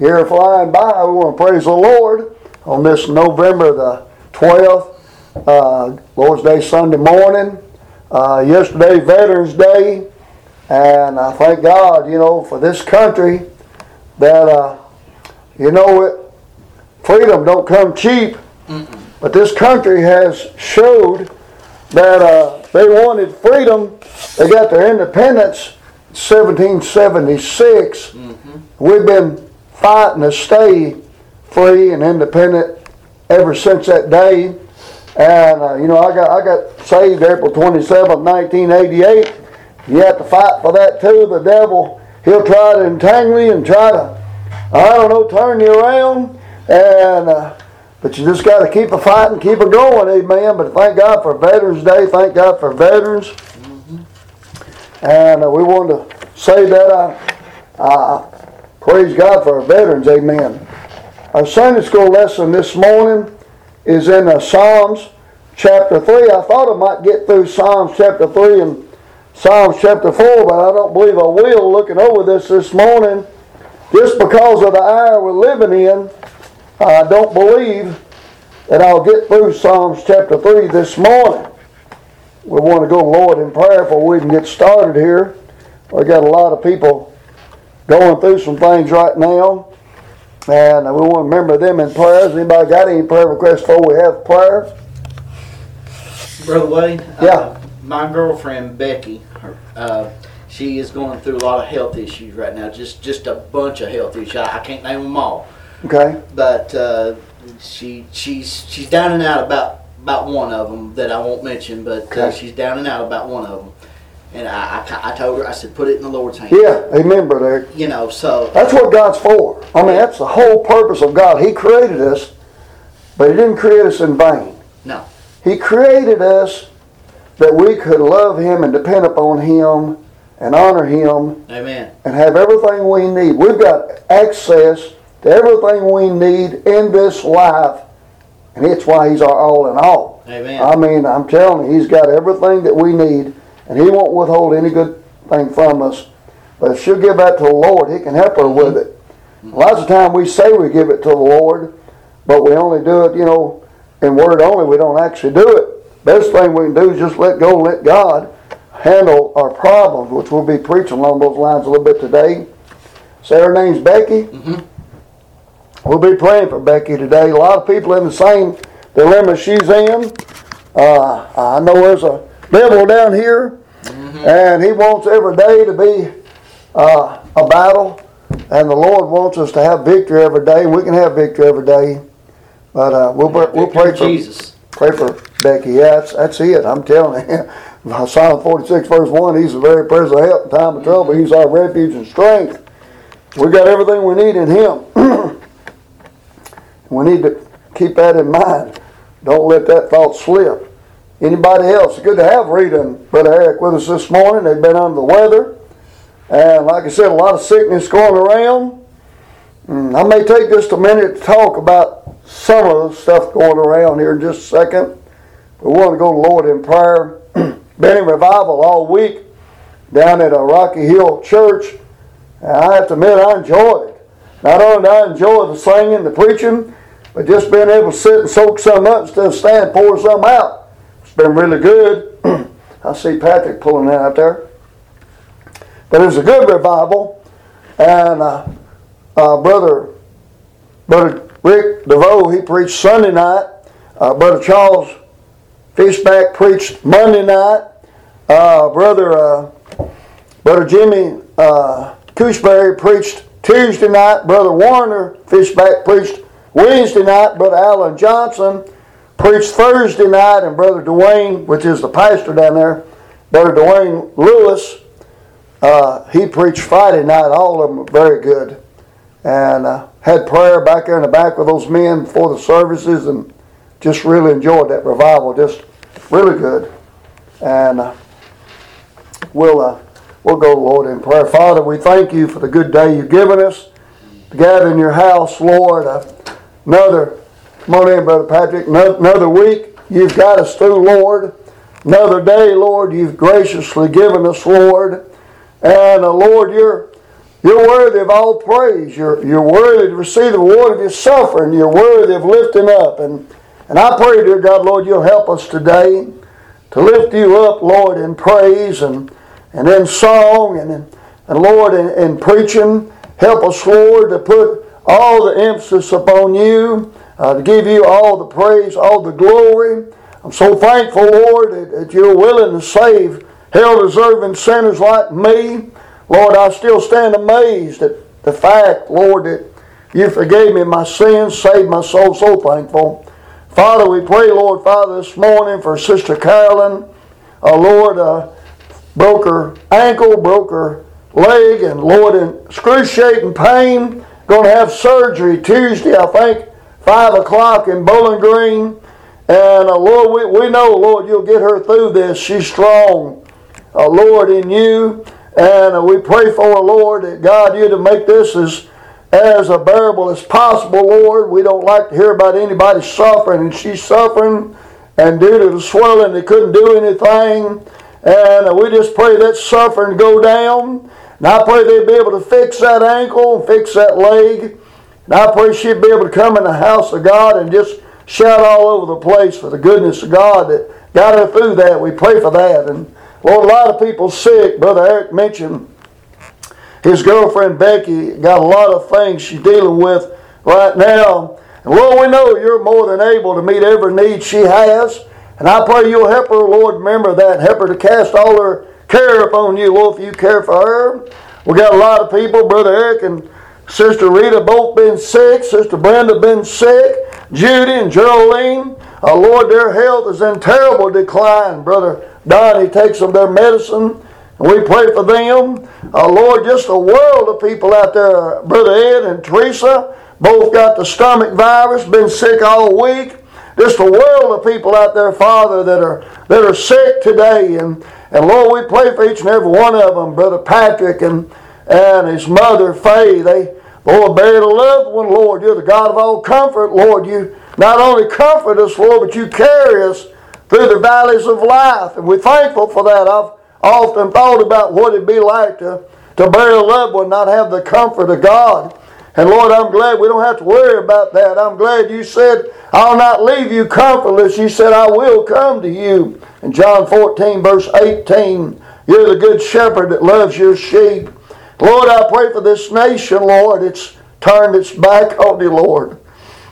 here flying by, we want to praise the Lord on this November the 12th, uh, Lord's Day Sunday morning. Uh, yesterday, Veterans Day, and I thank God, you know, for this country that, uh, you know, it, freedom don't come cheap, but this country has showed that uh, they wanted freedom. They got their independence in 1776. We've been fighting to stay free and independent ever since that day. And uh, you know, I got I got saved April 27, 1988. You have to fight for that too. The devil, he'll try to entangle you and try to, I don't know, turn you around. And uh, but you just got to keep a fighting, keep it going, amen. But thank God for Veterans Day. Thank God for veterans. And uh, we want to say that I, I praise God for our veterans, amen. Our Sunday school lesson this morning is in uh, Psalms chapter 3. I thought I might get through Psalms chapter 3 and Psalms chapter 4, but I don't believe I will looking over this this morning. Just because of the hour we're living in, I don't believe that I'll get through Psalms chapter 3 this morning. We want to go Lord in prayer before we can get started here. We got a lot of people going through some things right now. And we want to remember them in prayers. Anybody got any prayer requests before we have prayer? Brother Wade? Yeah. Uh, my girlfriend Becky, her, uh, she is going through a lot of health issues right now. Just just a bunch of health issues. I, I can't name them all, Okay. but uh, she she's she's down and out about about one of them that I won't mention. But uh, Okay. she's down and out about one of them. And I, I, I told her I said put it in the Lord's hands. Yeah, amen, Brother You know so That's what God's for. I mean, that's the whole purpose of God. He created us, but He didn't create us in vain. no He created us that we could love Him and depend upon Him and honor Him Amen. and have everything we need. We've got access to everything we need in this life, and it's why He's our all in all. Amen. I mean, I'm telling you, He's got everything that we need, and He won't withhold any good thing from us. But if she'll give that to the Lord, He can help her with it. Lots of time we say we give it to the Lord, but we only do it, you know, in word only. We don't actually do it. Best thing we can do is just let go, let God handle our problems, which we'll be preaching along those lines a little bit today. Say her name's Becky. We'll be praying for Becky today. A lot of people in the same dilemma she's in. Uh, I know there's a devil down here, and he wants every day to be uh, a battle, and the Lord wants us to have victory every day. We can have victory every day, but uh, we'll we'll pray for Jesus. pray for Becky. Yeah, that's, that's it. I'm telling you. Psalm 46, verse 1, He's the very present help in time of trouble. He's our refuge and strength. We got everything we need in Him. we need to keep that in mind. Don't let that thought slip. Anybody else? Good to have Rita and Brother Eric with us this morning. They've been under the weather. And like I said, a lot of sickness going around. Mm, I may take just a minute to talk about some of the stuff going around here in just a second. We want to go to Lord in prayer. Been in revival all week down at a Rocky Hill church. And I have to admit, I enjoyed it. Not only did I enjoy the singing, the preaching, but just being able to sit and soak some up instead of stand pour some out. It's been really good. I see Patrick pulling that out there. But it was a good revival. And uh, uh, brother, brother Rick DeVoe, he preached Sunday night. Uh, brother Charles Fishback preached Monday night. Uh, brother, uh, brother Jimmy uh, Cushberry preached Tuesday night. Brother Warner Fishback preached Wednesday night. Brother Alan Johnson preached Thursday night, and brother Dwayne, which is the pastor down there, brother Dwayne Lewis, uh, he preached Friday night. All of them were very good, and uh, had prayer back there in the back with those men before the services, and just really enjoyed that revival. Just really good, and uh, we'll uh, we'll go, Lord, in prayer. Father, we thank you for the good day you've given us to gather in your house, Lord. Another, in, Brother Patrick. ano- Another week you've got us through, Lord. Another day, Lord, you've graciously given us, Lord. And uh, Lord, you're You're worthy of all praise. You're, you're worthy to receive the reward of your suffering. You're worthy of lifting up. And, and I pray, dear God, Lord, you'll help us today to lift you up, Lord, in praise and, and in song and, and Lord, in, in preaching. Help us, Lord, to put all the emphasis upon you, uh, to give you all the praise, all the glory. I'm so thankful, Lord, that, that you're willing to save hell deserving sinners like me. Lord, I still stand amazed at the fact, Lord, that you forgave me my sins, saved my soul. So thankful. Father, we pray, Lord, Father, this morning for Sister Carolyn. Uh, Lord, uh, broke her ankle, broke her leg, and Lord, in excruciating pain. Going to have surgery Tuesday, I think, 5 o'clock in Bowling Green. And uh, Lord, we, we know, Lord, you'll get her through this. She's strong, uh, Lord, in you. And uh, we pray for her, Lord, that God, you to make this as, as bearable as possible, Lord. We don't like to hear about anybody suffering, and she's suffering. And due to the swelling, they couldn't do anything. And uh, we just pray that suffering go down. And I pray they'd be able to fix that ankle fix that leg. I pray she'd be able to come in the house of God and just shout all over the place for the goodness of God that got her through that. We pray for that. And Lord, a lot of people sick. Brother Eric mentioned his girlfriend Becky got a lot of things she's dealing with right now. And Lord, we know you're more than able to meet every need she has. And I pray you'll help her, Lord, remember that. Help her to cast all her care upon you, Lord, if you care for her. We got a lot of people, Brother Eric and Sister Rita both been sick. Sister Brenda been sick. Judy and Geraldine. Uh, Lord, their health is in terrible decline. Brother Donnie takes them their medicine. And we pray for them. Uh, Lord, just a world of people out there. Brother Ed and Teresa both got the stomach virus, been sick all week. Just a world of people out there, Father, that are that are sick today. And and Lord, we pray for each and every one of them, Brother Patrick and, and his mother, Faye. They, Lord, buried a loved one, Lord. You're the God of all comfort, Lord. You not only comfort us, Lord, but you carry us through the valleys of life. And we're thankful for that. I've often thought about what it'd be like to, to bury a loved one, not have the comfort of God. And Lord, I'm glad we don't have to worry about that. I'm glad you said, I'll not leave you comfortless. You said, I will come to you. In John 14, verse 18, you're the good shepherd that loves your sheep. Lord, I pray for this nation, Lord. It's turned its back on you, Lord.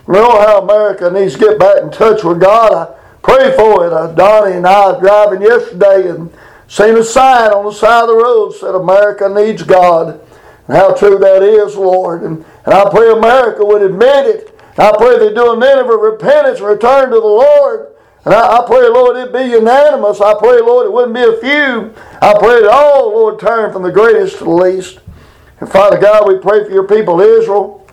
You know how America needs to get back in touch with God. I pray for it. Uh, Donnie and I was driving yesterday and seen a sign on the side of the road said America needs God. And how true that is, Lord. And, and I pray America would admit it. I pray they do a minute of repentance and return to the Lord. And I, I, pray, Lord, it be unanimous. I pray, Lord, it wouldn't be a few. I pray that all, Lord, turn from the greatest to the least. And Father God, we pray for your people, Israel.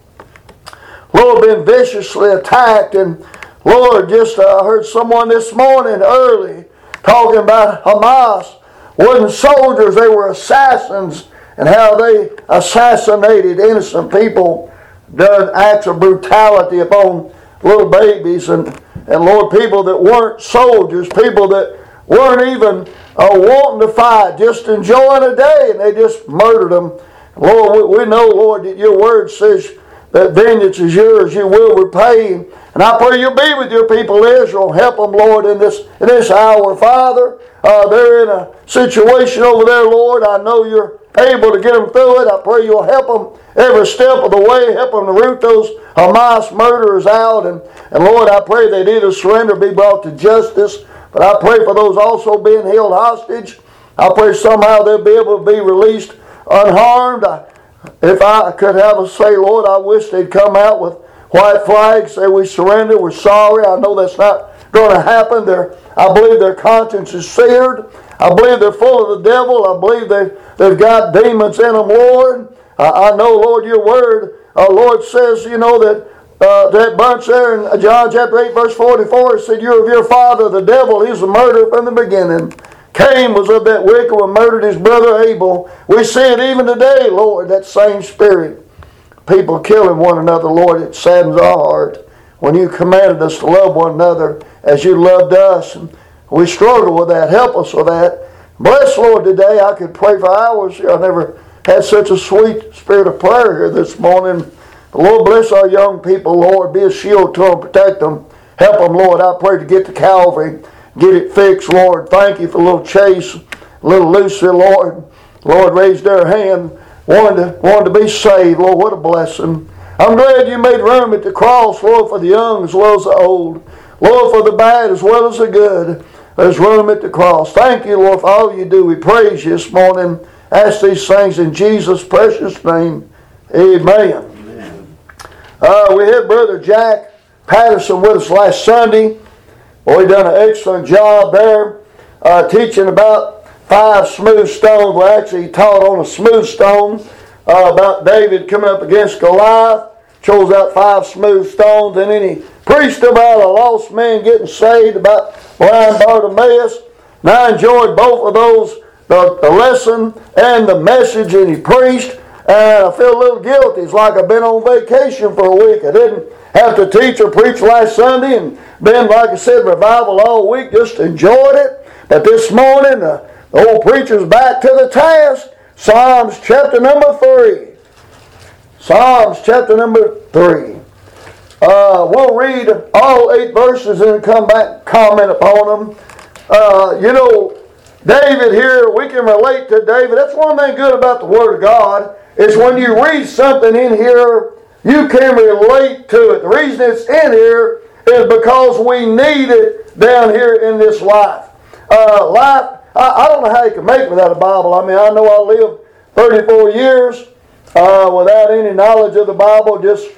Lord, been viciously attacked. And Lord, just uh, heard someone this morning early talking about Hamas. Wasn't soldiers, they were assassins, and how they assassinated innocent people, done acts of brutality upon little babies and and Lord, people that weren't soldiers, people that weren't even uh, wanting to fight, just enjoying a day, and they just murdered them. Lord, we, we know, Lord, that your word says that vengeance is yours, you will repay. And I pray you'll be with your people, Israel. Help them, Lord, in this, in this hour. Father, uh, they're in a situation over there, Lord. I know you're able to get them through it. I pray you'll help them every step of the way, help them to root those Hamas murderers out. And, and Lord, I pray they either surrender be brought to justice. But I pray for those also being held hostage. I pray somehow they'll be able to be released unharmed. I, if I could have a say, Lord, I wish they'd come out with white flags, say we surrender, we're sorry. I know that's not going to happen. They're, I believe their conscience is seared. I believe they're full of the devil. I believe they've, they've got demons in them, Lord. I, I know, Lord, your word, uh, Lord says, you know, that uh, that bunch there in John chapter 8, verse 44, said, You're of your father, the devil. He's a murderer from the beginning. Cain was of that wicked one, murdered his brother Abel. We see it even today, Lord, that same spirit. People killing one another, Lord, it saddens our heart. When you commanded us to love one another as you loved us, and we struggle with that. Help us with that. Bless, Lord, today. I could pray for hours. I never had such a sweet spirit of prayer here this morning. Lord, bless our young people, Lord. Be a shield to them, protect them, help them, Lord. I pray to get to Calvary, get it fixed, Lord. Thank you for little Chase, little Lucy, Lord. Lord, raise their hand, wanted to, wanted to be saved. Lord, what a blessing. I'm glad you made room at the cross, Lord, for the young as well as the old. Lord, for the bad as well as the good. There's room at the cross. Thank you, Lord, for all you do. We praise you this morning. Ask these things in Jesus' precious name. Amen. Amen. Uh, we had Brother Jack Patterson with us last Sunday. Well, he done an excellent job there uh, teaching about five smooth stones. Well, actually, he taught on a smooth stone uh, about David coming up against Goliath. Chose out five smooth stones, and then he preached about a lost man getting saved, about blind Bartimaeus. And I enjoyed both of those, the, the lesson and the message that he preached. And I feel a little guilty. It's like I've been on vacation for a week. I didn't have to teach or preach last Sunday and been, like I said, revival all week. Just enjoyed it. But this morning, uh, the old preacher's back to the task. Psalms chapter number 3. Psalms chapter number 3. Uh, we'll read all eight verses and come back comment upon them. Uh, you know, David here, we can relate to David. That's one thing good about the Word of God, is when you read something in here, you can relate to it. The reason it's in here is because we need it down here in this life. Uh, life, I, I, don't know how you can make it without a Bible. I mean, I know I lived 34 years uh, without any knowledge of the Bible, just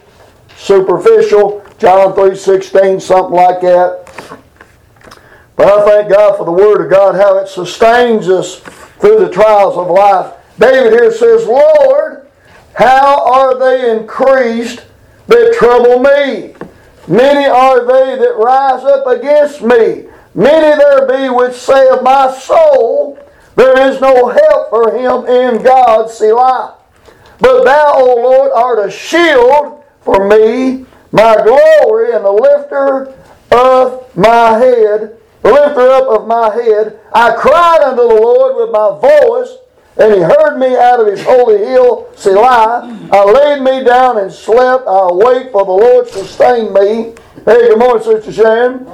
superficial, John 3.16, something like that. But I thank God for the Word of God, how it sustains us through the trials of life. David here says, Lord, how are they increased that trouble me? Many are they that rise up against me. Many there be which say of my soul, there is no help for him in God, Selah. But thou, O Lord, art a shield for me, my glory, and the lifter of my head, the lifter up of my head. I cried unto the Lord with my voice, and he heard me out of his holy hill, Selah. I laid me down and slept. I awake, for the Lord sustained me. Hey, good morning, Sister Sharon.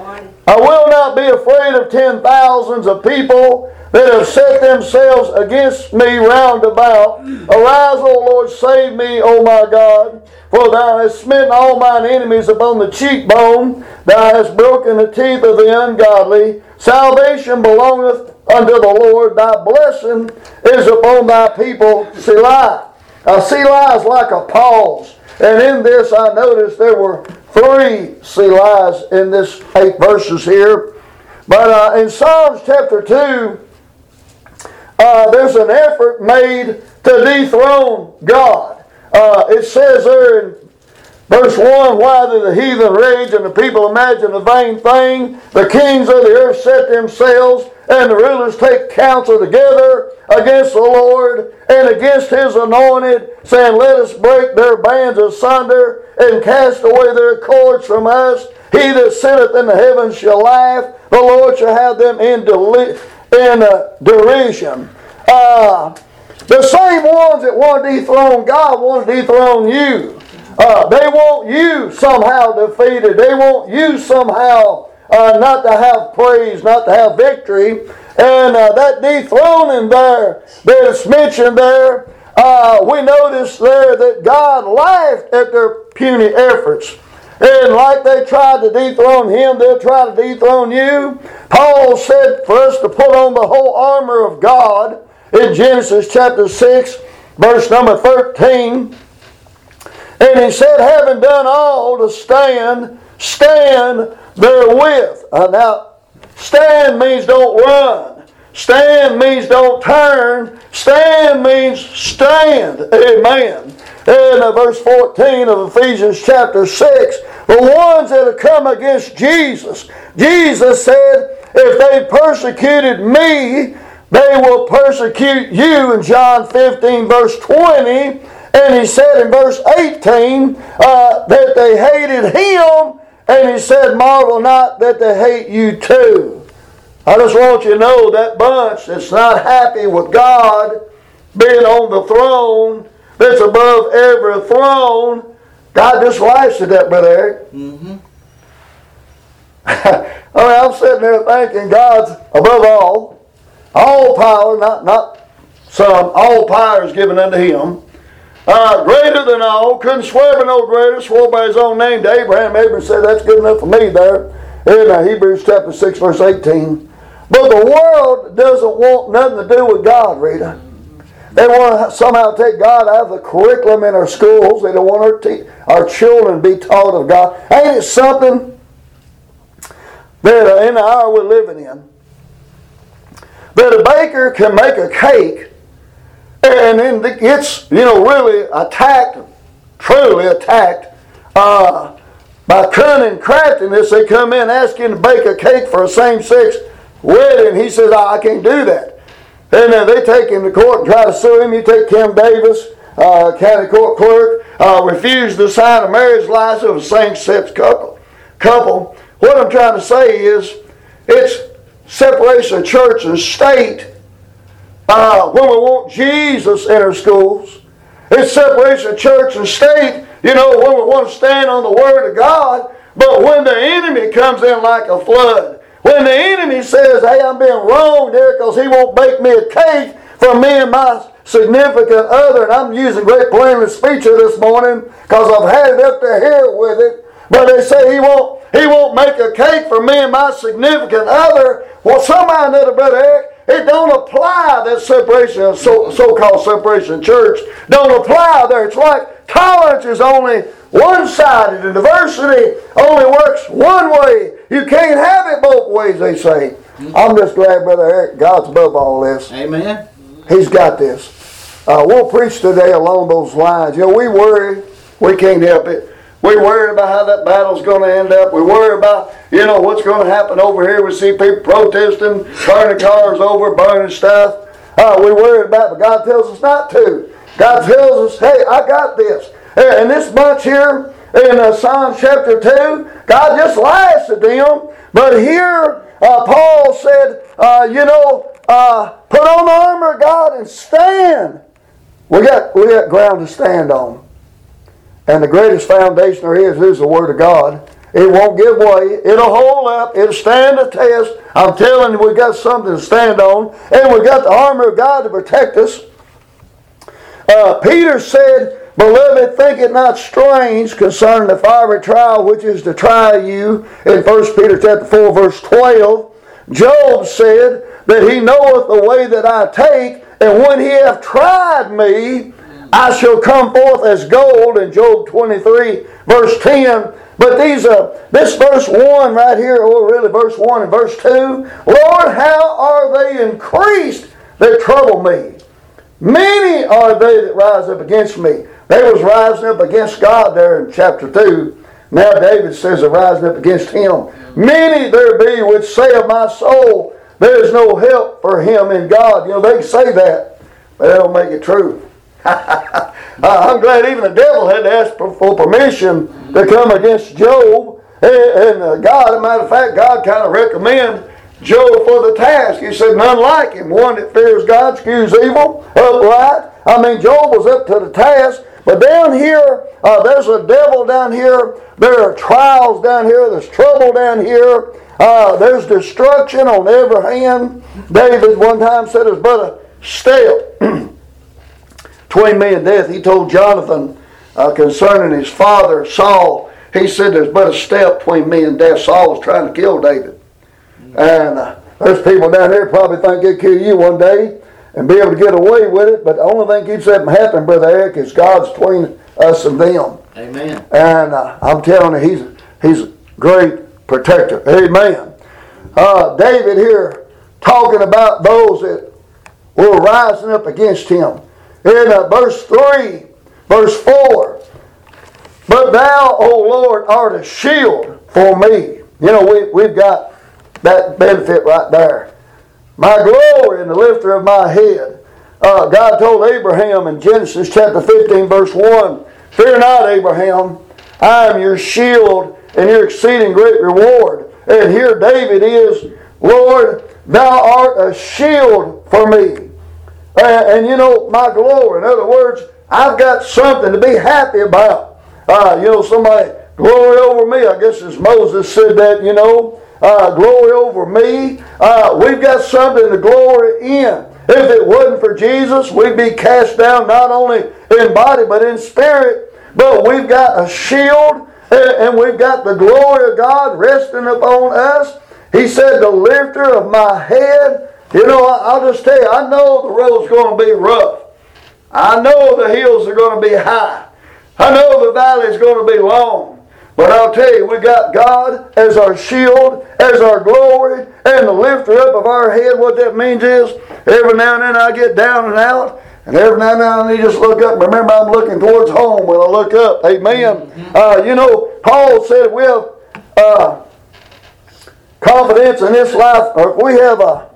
I will not be afraid of ten thousands of people that have set themselves against me round about. Arise, O Lord, save me, O my God. For thou hast smitten all mine enemies upon the cheekbone. Thou hast broken the teeth of the ungodly. Salvation belongeth unto the Lord. Thy blessing is upon thy people. Selah. Now, Selah is like a pause. And in this, I noticed there were three Selahs in this eight verses here. But uh, in Psalms chapter 2, uh, there's an effort made to dethrone God. Uh, it says there in verse 1 Why do the heathen rage and the people imagine a vain thing? The kings of the earth set themselves, and the rulers take counsel together against the Lord and against his anointed, saying, Let us break their bands asunder and cast away their cords from us. He that sitteth in the heavens shall laugh. The Lord shall have them in, deli- in uh, derision. Uh, the same ones that want to dethrone God want to dethrone you. Uh, they want you somehow defeated. They want you somehow uh, not to have praise, not to have victory. And uh, that dethroning there that's mentioned there, uh, we notice there that God laughed at their puny efforts. And like they tried to dethrone him, they'll try to dethrone you. Paul said for us to put on the whole armor of God in Genesis chapter 6, verse number 13. And he said, having done all to stand, stand therewith. Uh, now, stand means don't run. Stand means don't turn. Stand means stand. Amen. In uh, verse 14 of Ephesians chapter 6, the ones that have come against Jesus, Jesus said, if they persecuted me, they will persecute you in John 15, verse 20. And he said in verse 18 uh, that they hated him. And he said, Marvel not that they hate you too. I just want you to know that bunch that's not happy with God, being on the throne that's above every throne. God just laughs at that, Brother Eric. Mm-hmm. I mean, I'm sitting there thinking God's above all, all power, not not some, all power is given unto Him. Uh, greater than all, couldn't swear by no greater, swore by his own name to Abraham. Abraham said, That's good enough for me there in uh, Hebrews chapter 6, verse 18. But the world doesn't want nothing to do with God, Rita. They want to somehow take God out of the curriculum in our schools. They don't want our, te- our children to be taught of God. Ain't it something that uh, in the hour we're living in, that a baker can make a cake and then it's, you know, really attacked, truly attacked uh, by cunning craftiness. They come in asking to bake a cake for a same-sex wedding. He says, I can't do that. And then they take him to court and try to sue him. You take Kim Davis, uh, county court clerk, uh, refused to sign a marriage license of a same-sex couple. Couple. What I'm trying to say is, it's separation of church and state when we want Jesus in our schools. It's separation of church and state, you know, when we want to stand on the Word of God. But when the enemy comes in like a flood, when the enemy says, hey, I'm being wronged here because he won't bake me a cake for me and my significant other, and I'm using great plainness speech here this morning because I've had it up to here with it. But they say he won't, he won't make a cake for me and my significant other. Well, somehow or another, Brother Eric, it don't apply that separation, so, so-called separation church. Don't apply there. It's like tolerance is only one-sided and diversity only works one way. You can't have it both ways, they say. I'm just glad, Brother Eric, God's above all this. Amen. He's got this. Uh, we'll preach today along those lines. You know, we worry. We can't help it. We worry about how that battle's going to end up. We worry about, you know, what's going to happen over here. We see people protesting, turning cars over, burning stuff. Uh, we worry about, but God tells us not to. God tells us, hey, I got this. And this bunch here in uh, Psalm chapter 2, God just lies to them. But here, uh, Paul said, uh, you know, uh, put on the armor of God and stand. We got, we got ground to stand on. And the greatest foundation there is is the Word of God. It won't give way. It'll hold up. It'll stand the test. I'm telling you, we've got something to stand on. And we've got the armor of God to protect us. Uh, Peter said, Beloved, think it not strange concerning the fiery trial which is to try you in 1 Peter chapter 4, verse 12. Job said that he knoweth the way that I take, and when he hath tried me, I shall come forth as gold in Job 23, verse 10. But these uh, this verse 1 right here, or really verse 1 and verse 2, Lord, how are they increased that trouble me? Many are they that rise up against me. They was rising up against God there in chapter 2. Now David says they're rising up against him. Many there be which say of my soul, there is no help for him in God. You know, they say that, but they don't make it true. I'm glad even the devil had to ask for permission to come against Job. And uh, God, as a matter of fact, God kind of recommends Job for the task. He said, none like him. One that fears God, skews evil, upright. I mean, Job was up to the task. But down here, uh, there's a devil down here. There are trials down here. There's trouble down here. Uh, there's destruction on every hand. David one time said "It's but a step." Between me and death, he told Jonathan uh, concerning his father, Saul, he said, There's but a step between me and death. Saul was trying to kill David. And uh, there's people down here probably think they'll kill you one day and be able to get away with it, but the only thing keeps that from happening, Brother Eric, is God's between us and them. Amen. And uh, I'm telling you, he's, he's a great protector. Amen. Uh, David here talking about those that were rising up against him. In uh, verse 3, verse 4, But thou, O Lord, art a shield for me. You know, we, we've got that benefit right there. My glory and the lifter of my head. Uh, God told Abraham in Genesis chapter 15, verse 1, Fear not, Abraham, I am your shield and your exceeding great reward. And here David is, Lord, thou art a shield for me. And, and, you know, my glory. In other words, I've got something to be happy about. Uh, you know, somebody, glory over me. I guess as Moses said that, you know, uh, glory over me. Uh, we've got something to glory in. If it wasn't for Jesus, we'd be cast down not only in body but in spirit. But we've got a shield and we've got the glory of God resting upon us. He said, The lifter of my head. You know, I'll just tell you, I know the road's going to be rough. I know the hills are going to be high. I know the valley's going to be long. But I'll tell you, we got God as our shield, as our glory, and the lifter up of our head. What that means is, every now and then I get down and out, and every now and then I just look up. Remember, I'm looking towards home when I look up. Amen. Mm-hmm. Uh, you know, Paul said we have uh, confidence in this life, or we have a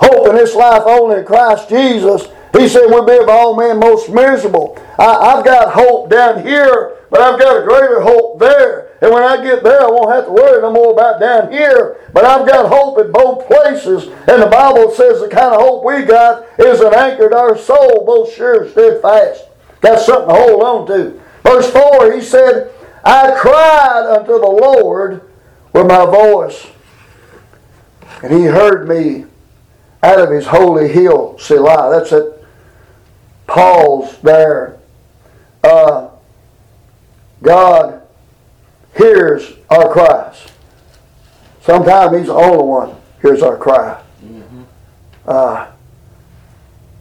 hope in this life only in Christ Jesus. He said we'll be of all men most miserable. I, I've got hope down here, but I've got a greater hope there. And when I get there, I won't have to worry no more about down here. But I've got hope in both places. And the Bible says the kind of hope we got is an anchor to our soul, both sure and steadfast. Got something to hold on to. Verse 4, he said, I cried unto the Lord with my voice, and he heard me out of his holy hill, Selah. That's it. Pause there. Uh, God hears our cries. Sometimes He's the only one hears our cry. Mm-hmm. Uh,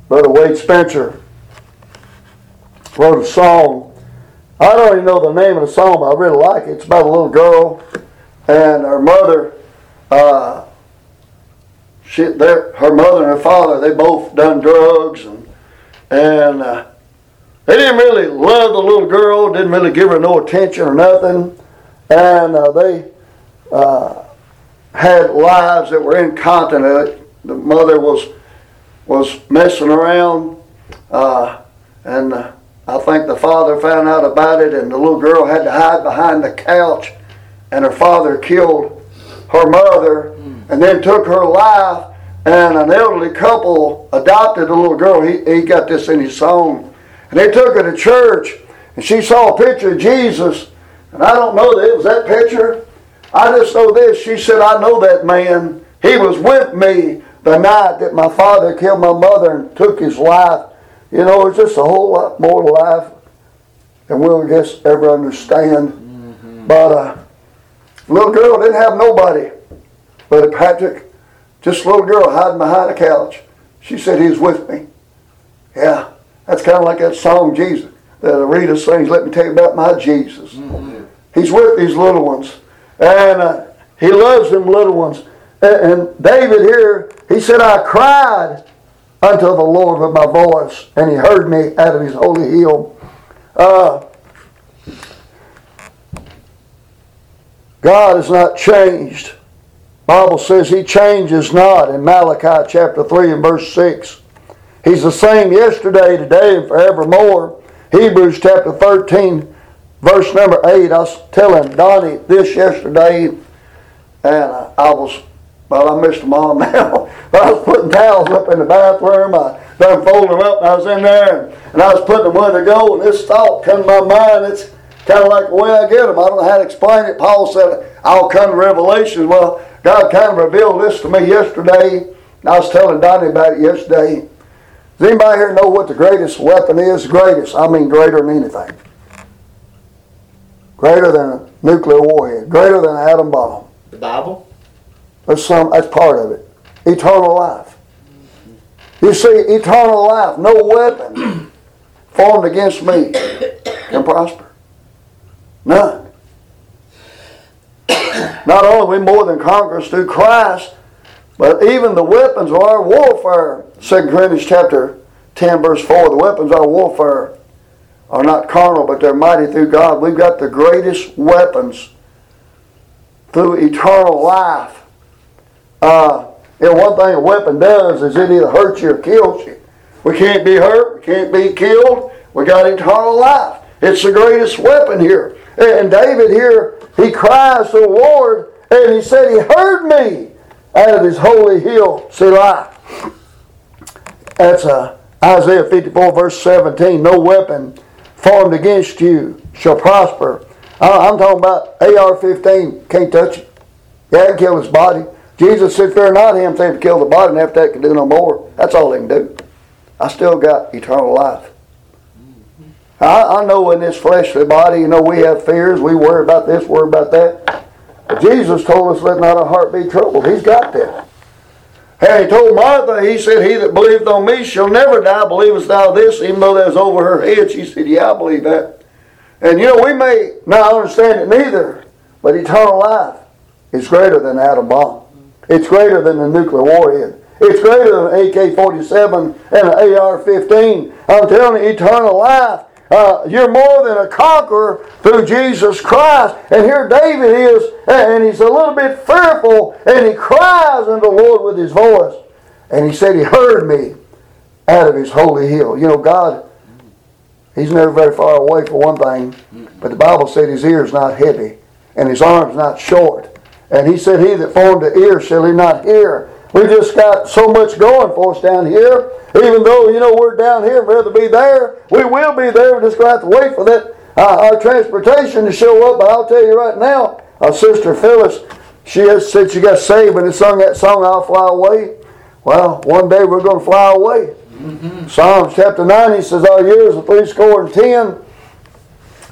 Brother Wade Spencer wrote a song. I don't even know the name of the song, but I really like it. It's about a little girl and her mother. Uh, she, her mother and her father, they both done drugs and and uh, they didn't really love the little girl, didn't really give her no attention or nothing, and uh, they uh, had lives that were incontinent. The mother was was messing around, uh, and uh, I think the father found out about it, and the little girl had to hide behind the couch, and her father killed her mother, and then took her life. And an elderly couple adopted a little girl. He, he got this in his song. And they took her to church, and she saw a picture of Jesus. And I don't know that it was that picture. I just know this. She said, I know that man. He was with me the night that my father killed my mother and took his life. You know, it's just a whole lot more to life than we'll just ever understand. Mm-hmm. But uh, little girl didn't have nobody. Brother Patrick, just a little girl hiding behind a couch. She said, He's with me. Yeah, that's kind of like that song, Jesus, that Rita sings, Let Me Tell You About My Jesus. Mm-hmm. He's with these little ones. And uh, He loves them little ones. And, and David here, he said, I cried unto the Lord with my voice, and He heard me out of His holy hill. Uh, God has not changed. Bible says he changes not in Malachi chapter 3 and verse 6. He's the same yesterday, today, and forevermore. Hebrews chapter 13, verse number 8. I was telling Donnie this yesterday, and I was, well, I missed them all now, but I was putting towels up in the bathroom. I done folded them up, and I was in there, and I was putting them where to go, and this thought come to my mind. It's kind of like the way I get them. I don't know how to explain it. Paul said, I'll come to Revelation. Well, God kind of revealed this to me yesterday. and I was telling Donnie about it yesterday. Does anybody here know what the greatest weapon is? Greatest. I mean greater than anything. Greater than a nuclear warhead. Greater than an atom bomb. The Bible? That's some that's part of it. Eternal life. You see, eternal life, no weapon formed against me can prosper. None. Not only are we more than conquerors through Christ, but even the weapons of our warfare, 2 Corinthians chapter 10, verse 4, the weapons of our warfare are not carnal, but they're mighty through God. We've got the greatest weapons through eternal life. Uh, know, one thing a weapon does is it either hurts you or kills you. We can't be hurt, we can't be killed. We got eternal life. It's the greatest weapon here. And David here, he cries to the Lord, and he said, He heard me out of his holy hill, Selah. That's uh, Isaiah 54, verse 17. No weapon formed against you shall prosper. I- I'm talking about AR 15, can't touch it. Yeah, it can kill his body. Jesus said, Fear not him, saying to kill the body, and after that can do no more. That's all he can do. I still got eternal life. I, I know in this fleshly body, you know, we have fears, we worry about this, worry about that. But Jesus told us, let not our heart be troubled. He's got that. And he told Martha, he said, He that believeth on me shall never die. Believest thou this? Even though that was over her head, she said, Yeah, I believe that. And you know, we may not understand it neither, but eternal life is greater than an atom bomb. It's greater than a nuclear warhead. It's greater than an AK 47 and an AR 15. I'm telling you, eternal life. Uh, you're more than a conqueror through Jesus Christ. And here David is, and he's a little bit fearful, and he cries unto the Lord with his voice. And he said, He heard me out of his holy hill. You know, God, He's never very far away for one thing, but the Bible said his ear's not heavy, and his arm's not short. And he said, He that formed the ear shall he not hear. We just got so much going for us down here. Even though, you know, we're down here and rather be there, we will be there. We're just going to have to wait for that, uh, our transportation to show up. But I'll tell you right now, our sister Phyllis, she has said she got saved when they sung that song, I'll Fly Away. Well, one day we're going to fly away. Psalms chapter 90 says, Our years are three score and ten.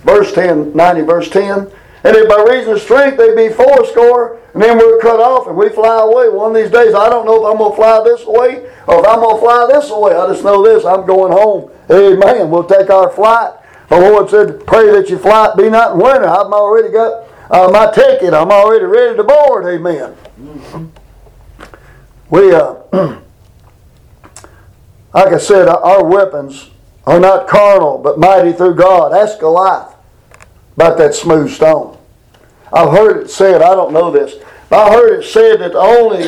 Verse 10, 90, verse 10. And if by reason of strength they be fourscore, and then we're cut off and we fly away. One of these days, I don't know if I'm going to fly this way or if I'm going to fly this way. I just know this I'm going home. Amen. We'll take our flight. The Lord said, Pray that your flight be not in winter. I've already got uh, my ticket. I'm already ready to board. Amen. We, uh, like I said, our- weapons are not carnal, but mighty through God. Ask Goliath about that smooth stone. I've heard it said, I don't know this, I heard it said that the only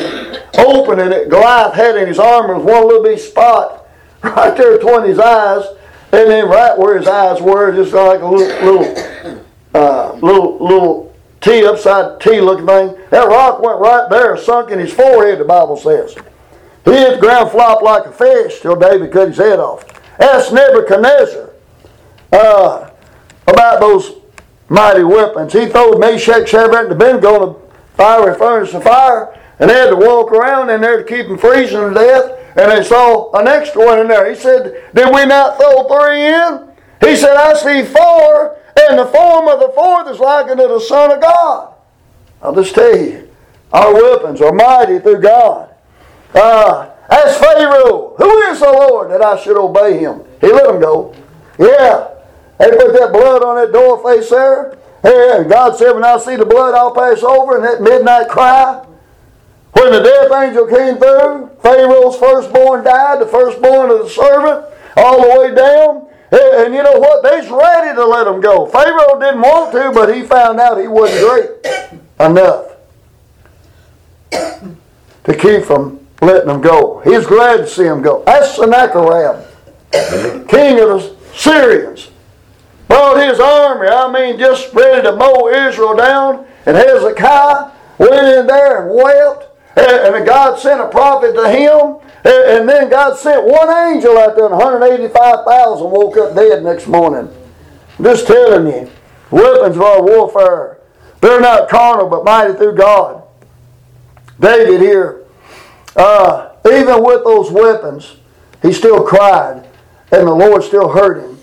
opening that Goliath had in his armor was one little bitty spot right there between his eyes, and then right where his eyes were, just like a little, little, uh, little, little T upside T looking thing. That rock went right there, sunk in his forehead. The Bible says. He hit the ground, flopped like a fish till David cut his head off. Ask Nebuchadnezzar uh, about those mighty weapons. He threw Meshach, Shadrach, and Abednego fiery furnace of fire, and they had to walk around in there to keep them freezing to death. And they saw an extra one in there. He said, Did we not throw three in? He said, I see four, and the form of the fourth is like unto the Son of God. I'll just tell you, our weapons are mighty through God. Uh, as Pharaoh, who is the Lord that I should obey him? He let him go. Yeah. They put that blood on that door face there. And God said, when I see the blood, I'll pass over. And that midnight cry, when the death angel came through, Pharaoh's firstborn died, the firstborn of the servant, all the way down. And and you know what? They's ready to let him go. Pharaoh didn't want to, but he found out he wasn't great enough to keep from letting him go. He's glad to see him go. That's Sennacherib, king of the Syrians. Brought his army, I mean, just ready to mow Israel down. And Hezekiah went in there and wept. And, God sent a prophet to him. And, and then God sent one angel out there, and 185,000 woke up dead next morning. I'm just telling you, weapons of our warfare, they're not carnal, but mighty through God. David here, uh, even with those weapons, he still cried, and the Lord still heard him.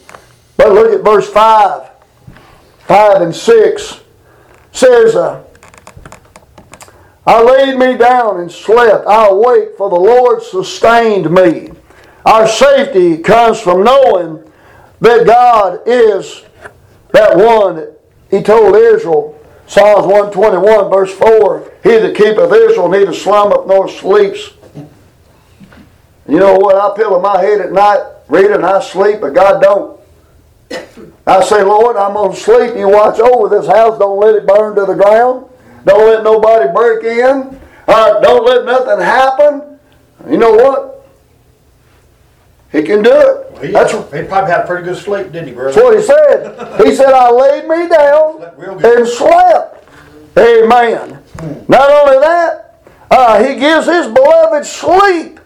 But look at verse 5, 5 and 6 says, uh, I laid me down and slept. I awake, for the Lord sustained me. Our safety comes from knowing that God is that one He told Israel, Psalms 121, verse 4, He that keepeth Israel neither slumbereth nor sleeps. You know what? I pillow my head at night, read and I sleep, but God don't. I say, Lord, I'm going to sleep. You watch over this house. Don't let it burn to the ground. Don't let nobody break in. Uh, don't let nothing happen. You know what? He can do it. He, That's, he probably had a pretty good sleep, didn't he, brother? that's what he said. He said, I laid me down Slept real good. and slept. Amen. Not only that, uh, he gives his beloved sleep.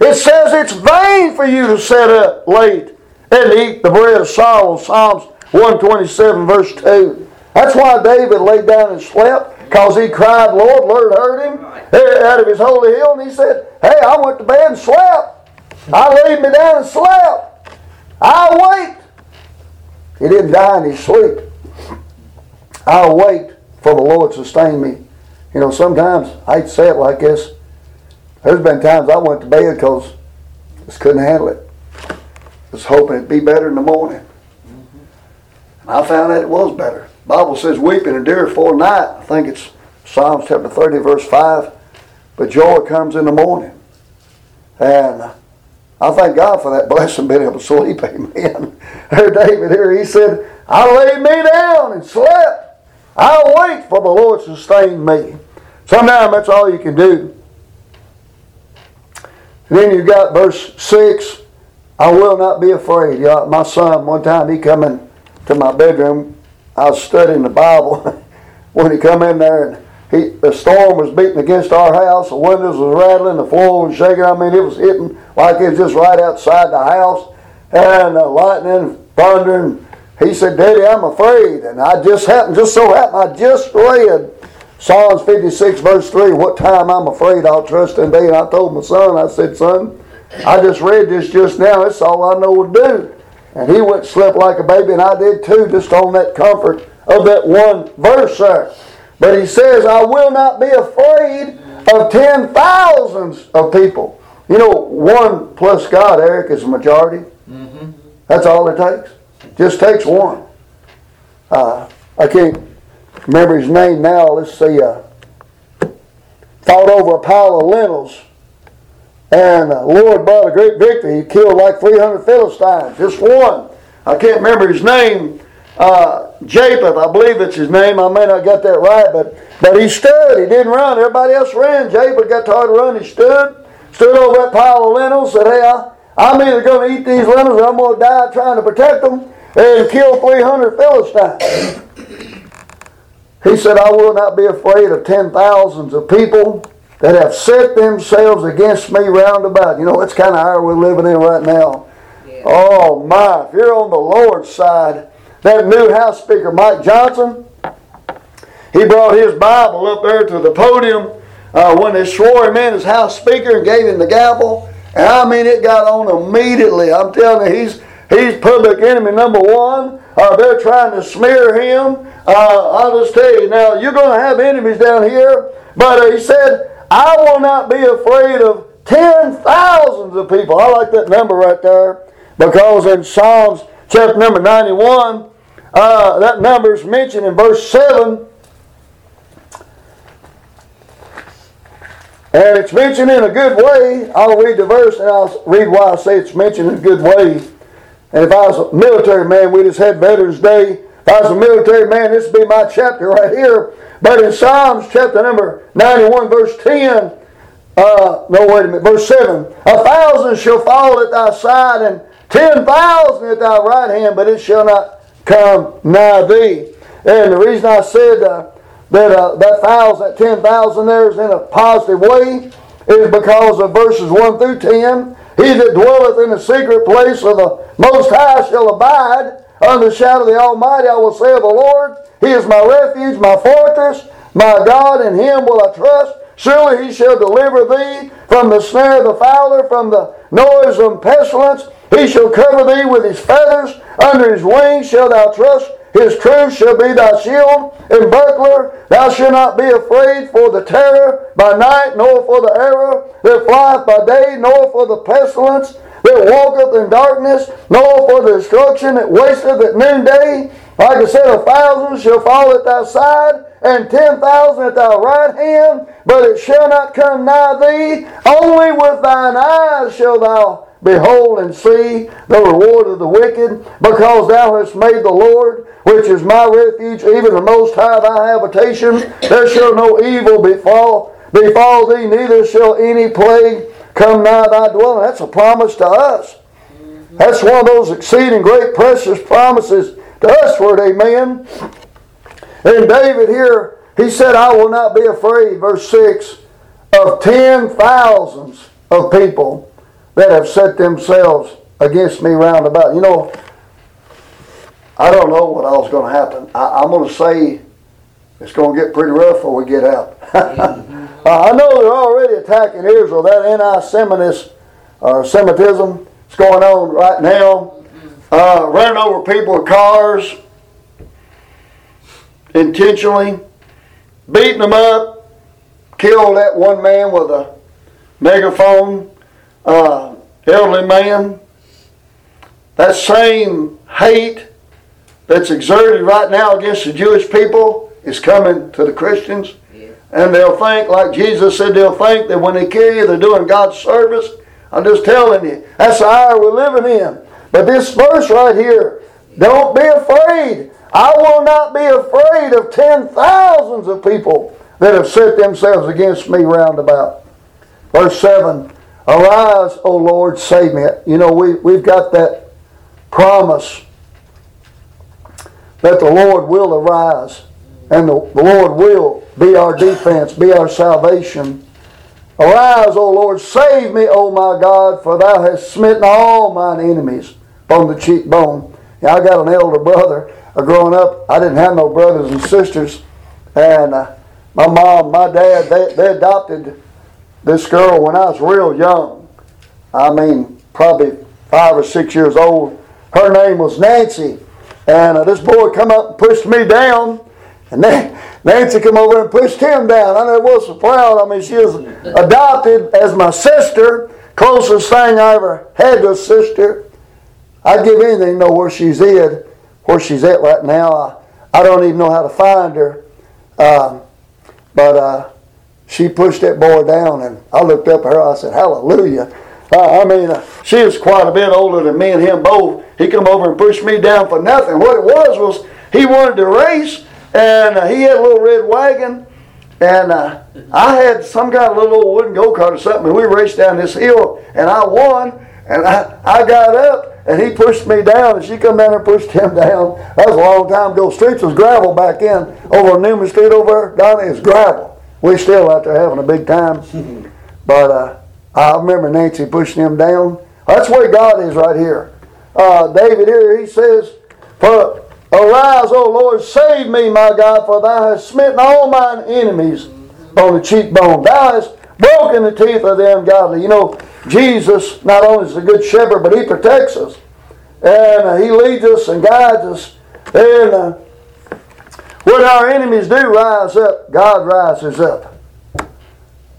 It says it's vain for you to sit up late to eat the bread of sorrow. Psalms 127 verse 2. That's why David laid down and slept, because he cried, Lord, Lord heard him out of his holy hill, and he said, Hey, I went to bed and slept. I laid me down and slept. I'll wait. He didn't die in his sleep. I'll wait for the Lord to sustain me. You know, sometimes I to say it like this. There's been times I went to bed because I just couldn't handle it. Was hoping it'd be better in the morning. And I found that it was better. Bible says weeping endures for a night. I think it's Psalms chapter 30, verse 5. But joy comes in the morning. And I thank God for that blessing being able to sleep. Amen. There, David here, he said, I laid me down and slept. I'll wait for the Lord to sustain me. Sometimes that's all you can do. And then you got verse 6. I will not be afraid. You know, my son, one time he come in to my bedroom. I was studying the Bible when he come in there and he, the storm was beating against our house. The windows was rattling, the floor was shaking. I mean, it was hitting like it was just right outside the house, and uh, lightning, thundering. He said, "Daddy, I'm afraid." And I just happened, just so happened, I just read Psalms 56, verse 3. What time I'm afraid, I'll trust in thee. And I told my son, I said, "Son, I just read this just now. That's all I know to do." And he went and slept like a baby, and I did too, just on that comfort of that one verse there. But he says, I will not be afraid of ten thousands of people. You know, one plus God, Eric, is a majority. Mm-hmm. That's all it takes. Just takes one. Uh, I can't remember his name now. Let's see. Uh, fought over a pile of lentils. And the Lord brought a great victory. He killed like 300 Philistines. Just one. I can't remember his name uh, Japheth, I believe it's his name. I may not get that right, but but he stood. He didn't run. Everybody else ran. Japheth got tired of running. He stood, stood over that pile of lentils. Said, "Hey, I, I'm either going to eat these lentils or I'm going to die trying to protect them." And kill 300 Philistines. he said, "I will not be afraid of ten thousands of people." That have set themselves against me round about. You know, that's kind of how we're living in right now. Yeah. Oh my, if you're on the Lord's side, that new House Speaker, Mike Johnson, he brought his Bible up there to the podium uh, when they swore him in as House Speaker and gave him the gavel. And I mean, it got on immediately. I'm telling you, he's he's public enemy number one. Uh, they're trying to smear him. Uh, I'll just tell you now, you're going to have enemies down here. But uh, he said, I will not be afraid of ten thousands of people. I like that number right there because in Psalms chapter number 91, uh, that number is mentioned in verse 7. And it's mentioned in a good way. I'll read the verse and I'll read why I say it's mentioned in a good way. And if I was a military man, we just had Veterans Day. If I was a military man, this would be my chapter right here. But in Psalms chapter number 91, verse 10, uh, no, wait a minute, verse 7 A thousand shall fall at thy side, and ten thousand at thy right hand, but it shall not come nigh thee. And the reason I said uh, that uh, that thousand, that ten thousand there is in a positive way is because of verses one through ten. He that dwelleth in the secret place of the Most High shall abide under the shadow of the Almighty. I will say of the Lord, He is my refuge, my fortress, my God. In Him will I trust. Surely He shall deliver thee from the snare of the fowler, from the noise of pestilence. He shall cover thee with his feathers, under his wings shalt thou trust. His truth shall be thy shield and buckler. Thou shalt not be afraid for the terror by night, nor for the arrow that flieth by day, nor for the pestilence that walketh in darkness, nor for the destruction that wasteth at noonday. Like I said, a thousand shall fall at thy side, and ten thousand at thy right hand, but it shall not come nigh thee. Only with thine eyes shall thou Behold and see the reward of the wicked, because thou hast made the Lord, which is my refuge, even the Most High thy habitation. There shall no evil befall, befall thee, neither shall any plague come nigh thy dwelling. That's a promise to us. That's one of those exceeding great precious promises to us it, amen. And David here, he said, I will not be afraid, verse 6, of ten thousands of people that have set themselves against me round about. You know, I don't know what all's going to happen. I, I'm going to say it's going to get pretty rough when we get out. uh, I know they're already attacking Israel. That anti-Semitism or Semitism is going on right now. Uh, running over people with cars intentionally, beating them up, killed that one man with a megaphone, uh, elderly man. That same hate that's exerted right now against the Jewish people is coming to the Christians. And they'll think, like Jesus said, they'll think that when they kill you, they're doing God's service. I'm just telling you, that's the hour we're living in. But this verse right here, don't be afraid. I will not be afraid of ten thousands of people that have set themselves against me round about. Verse 7 Arise, O Lord, save me. You know, we, we've got that promise that the Lord will arise and the, Lord will be our defense, be our salvation. Arise, O Lord, save me, O my God, for thou hast smitten all mine enemies upon the cheekbone. Now, I got an elder brother. Uh, growing up, I didn't have no brothers and sisters. And uh, my mom, my dad, they, they adopted this girl when I was real young. I mean, probably five or six years old. Her name was Nancy. And uh, this boy come up and pushed me down. And then Nancy come over and pushed him down. I never was so proud. I mean, she was adopted as my sister. Closest thing I ever had to a sister. I'd give anything to know where she's at, where she's at right now. I, I don't even know how to find her. Um, but uh, she pushed that boy down, and I looked up at her. I said, Hallelujah. Uh, I mean, uh, she was quite a bit older than me and him both. He come over and pushed me down for nothing. What it was was he wanted to race, and uh, he had a little red wagon, and uh, I had some kind of little old wooden go kart or something. And we raced down this hill, and I won. And I, I got up, and he pushed me down, and she come down and pushed him down. That was a long time ago. Streets was gravel back then. Over Newman Street over there, down there is gravel. We still out there having a big time. But uh, I remember Nancy pushing him down. That's where God is right here. Uh, David here, he says, For arise, O Lord, save me, my God, for thou hast smitten all mine enemies on the cheekbone. Thou hast broken the teeth of the ungodly. You know, Jesus not only is a good shepherd, but he protects us. And uh, he leads us and guides us. And uh, when our enemies do rise up, God rises up.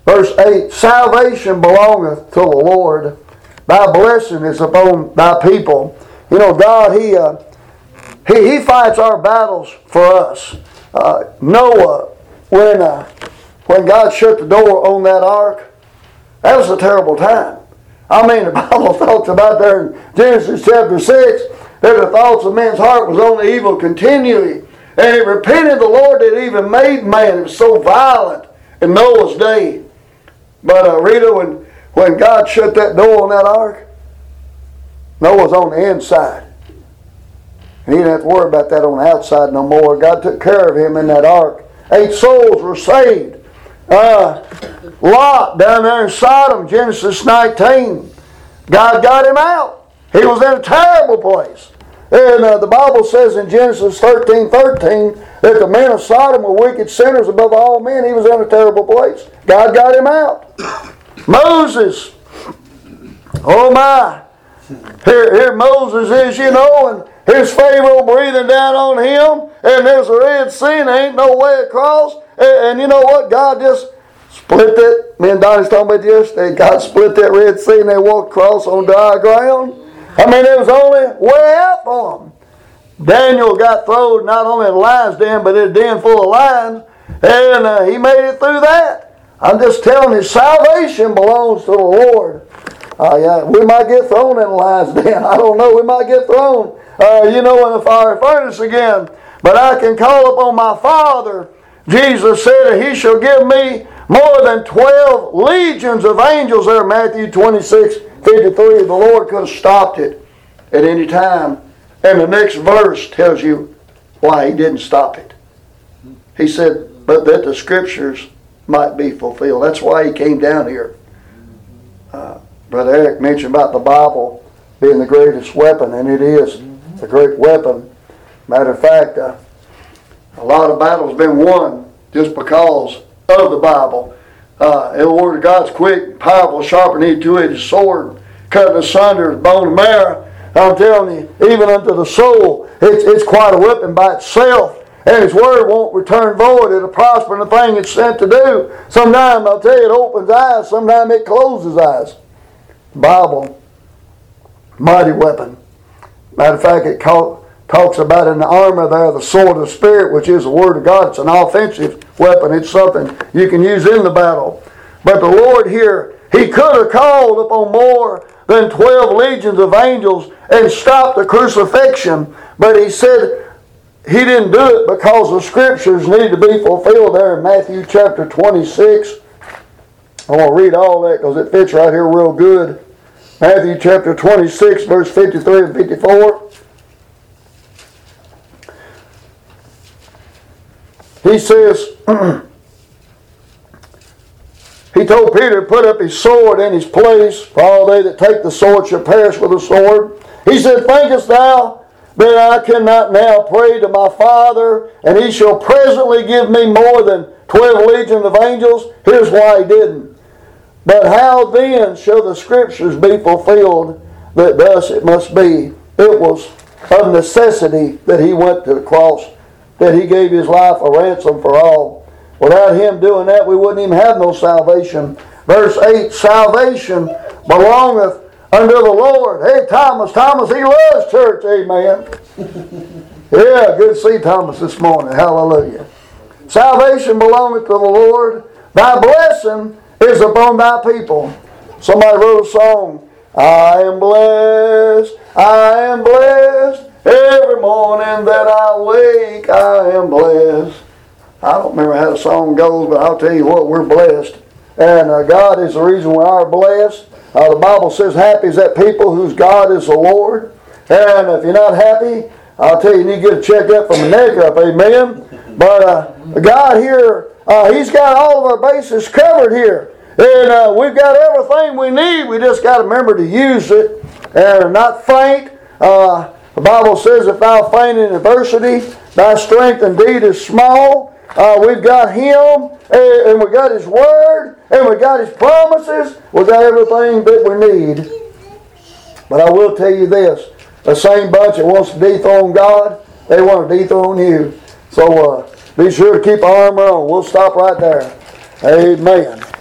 Verse 8 Salvation belongeth to the Lord. Thy blessing is upon thy people. You know, God, He, uh, he, he fights our battles for us. Uh, Noah, when, uh, when God shut the door on that ark, that was a terrible time. I mean, the Bible talks about there in Genesis chapter 6 that the thoughts of men's heart was only evil continually. And it repented the Lord that even made man. Was so violent in Noah's day. But uh, Rita, when, when God shut that door on that ark, Noah's on the inside. He didn't have to worry about that on the outside no more. God took care of him in that ark. Eight souls were saved. Uh, Lot down there in Sodom, Genesis 19, God got him out. He was in a terrible place. And uh, the Bible says in Genesis 13 13 that the men of Sodom were wicked sinners above all men. He was in a terrible place. God got him out. Moses, oh my. Here, here Moses is, you know, and his Pharaoh breathing down on him, and there's a Red Sea, and ain't no way across. And, and you know what? God just split that. Me and Donnie's talking about this. They God split that Red Sea, and they walked across on dry ground. I mean, there was only way out for them. Daniel got thrown not only in lion's den, but in a den full of lions, and uh, he made it through that. I'm just telling you, salvation belongs to the Lord. Uh, yeah, we might get thrown in the lion's den. I don't know. We might get thrown, uh, you know, in the fiery furnace again. But I can call upon my Father. Jesus said He shall give me more than 12 legions of angels there, Matthew 26, 53. The Lord could have stopped it at any time. And the next verse tells you why He didn't stop it. He said, but that the scriptures might be fulfilled. That's why He came down here. Uh, Brother Eric mentioned about the Bible being the greatest weapon, and it is a great weapon. Matter of fact, uh, a lot of battles have been won just because of the Bible. Uh, the Word of God's quick, powerful, sharper than two-edged sword, cutting asunder bone and marrow. I'm telling you, even unto the soul, it's, it's quite a weapon by itself. And His Word won't return void. It'll prosper in the thing it's sent to do. Sometimes, I'll tell you, it opens eyes. Sometimes it closes eyes. Bible, mighty weapon. Matter of fact, it call, talks about in the armor there the sword of Spirit, which is the Word of God. It's an offensive weapon. It's something you can use in the battle. But the Lord here, He could have called upon more than 12 legions of angels and stopped the crucifixion. But He said He didn't do it because the Scriptures need to be fulfilled there in Matthew chapter 26. I want to read all that because it fits right here real good. Matthew chapter 26, verse 53 and 54. He says, He told Peter to put up his sword in his place, for all they that take the sword shall perish with the sword. He said, Thinkest thou that I cannot now pray to my Father, and he shall presently give me more than twelve legions of angels? Here's why he didn't. But how then shall the scriptures be fulfilled that thus it must be? It was of necessity that he went to the cross, that he gave his life a ransom for all. Without him doing that, we wouldn't even have no salvation. Verse 8 Salvation belongeth unto the Lord. Hey, Thomas, Thomas, he loves church. Amen. yeah, good to see Thomas this morning. Hallelujah. Salvation belongeth to the Lord. Thy blessing is upon thy people. Somebody wrote a song. I am blessed, I am blessed. Every morning that I wake, I am blessed. I don't remember how the song goes, but I'll tell you what, we're blessed. And uh, God is the reason we are blessed. Uh, the Bible says, Happy is that people whose God is the Lord. And if you're not happy, I'll tell you, you need to get a checkup from the neck up. Amen. But uh, God here, uh, He's got all of our bases covered here. And uh, we've got everything we need. We just got to remember to use it and not faint. Uh, the Bible says, If thou faint in adversity, thy strength indeed is small. Uh, we've got Him, and, and we got His Word, and we got His promises. We got everything that we need. But I will tell you this: the same bunch that wants to dethrone God, they want to dethrone you. So uh, be sure to keep armor on. We'll stop right there. Amen.